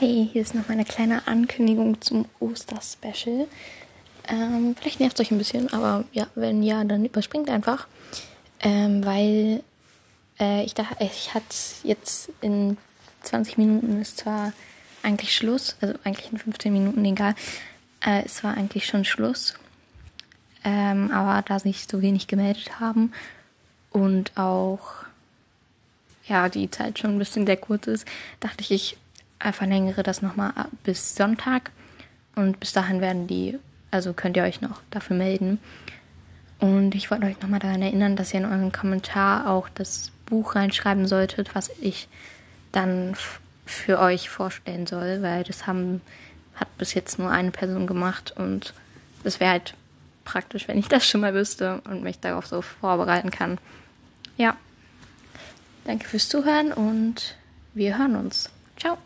Hey, hier ist noch eine kleine Ankündigung zum Oster-Special. Ähm, vielleicht nervt es euch ein bisschen, aber ja, wenn ja, dann überspringt einfach. Ähm, weil äh, ich dachte, ich hatte jetzt in 20 Minuten ist zwar eigentlich Schluss, also eigentlich in 15 Minuten, egal. Äh, es war eigentlich schon Schluss. Ähm, aber da sich so wenig gemeldet haben und auch ja, die Zeit schon ein bisschen sehr kurz ist, dachte ich, ich verlängere das nochmal bis Sonntag. Und bis dahin werden die, also könnt ihr euch noch dafür melden. Und ich wollte euch nochmal daran erinnern, dass ihr in euren Kommentar auch das Buch reinschreiben solltet, was ich dann für euch vorstellen soll, weil das haben, hat bis jetzt nur eine Person gemacht und es wäre halt praktisch, wenn ich das schon mal wüsste und mich darauf so vorbereiten kann. Ja. Danke fürs Zuhören und wir hören uns. Ciao.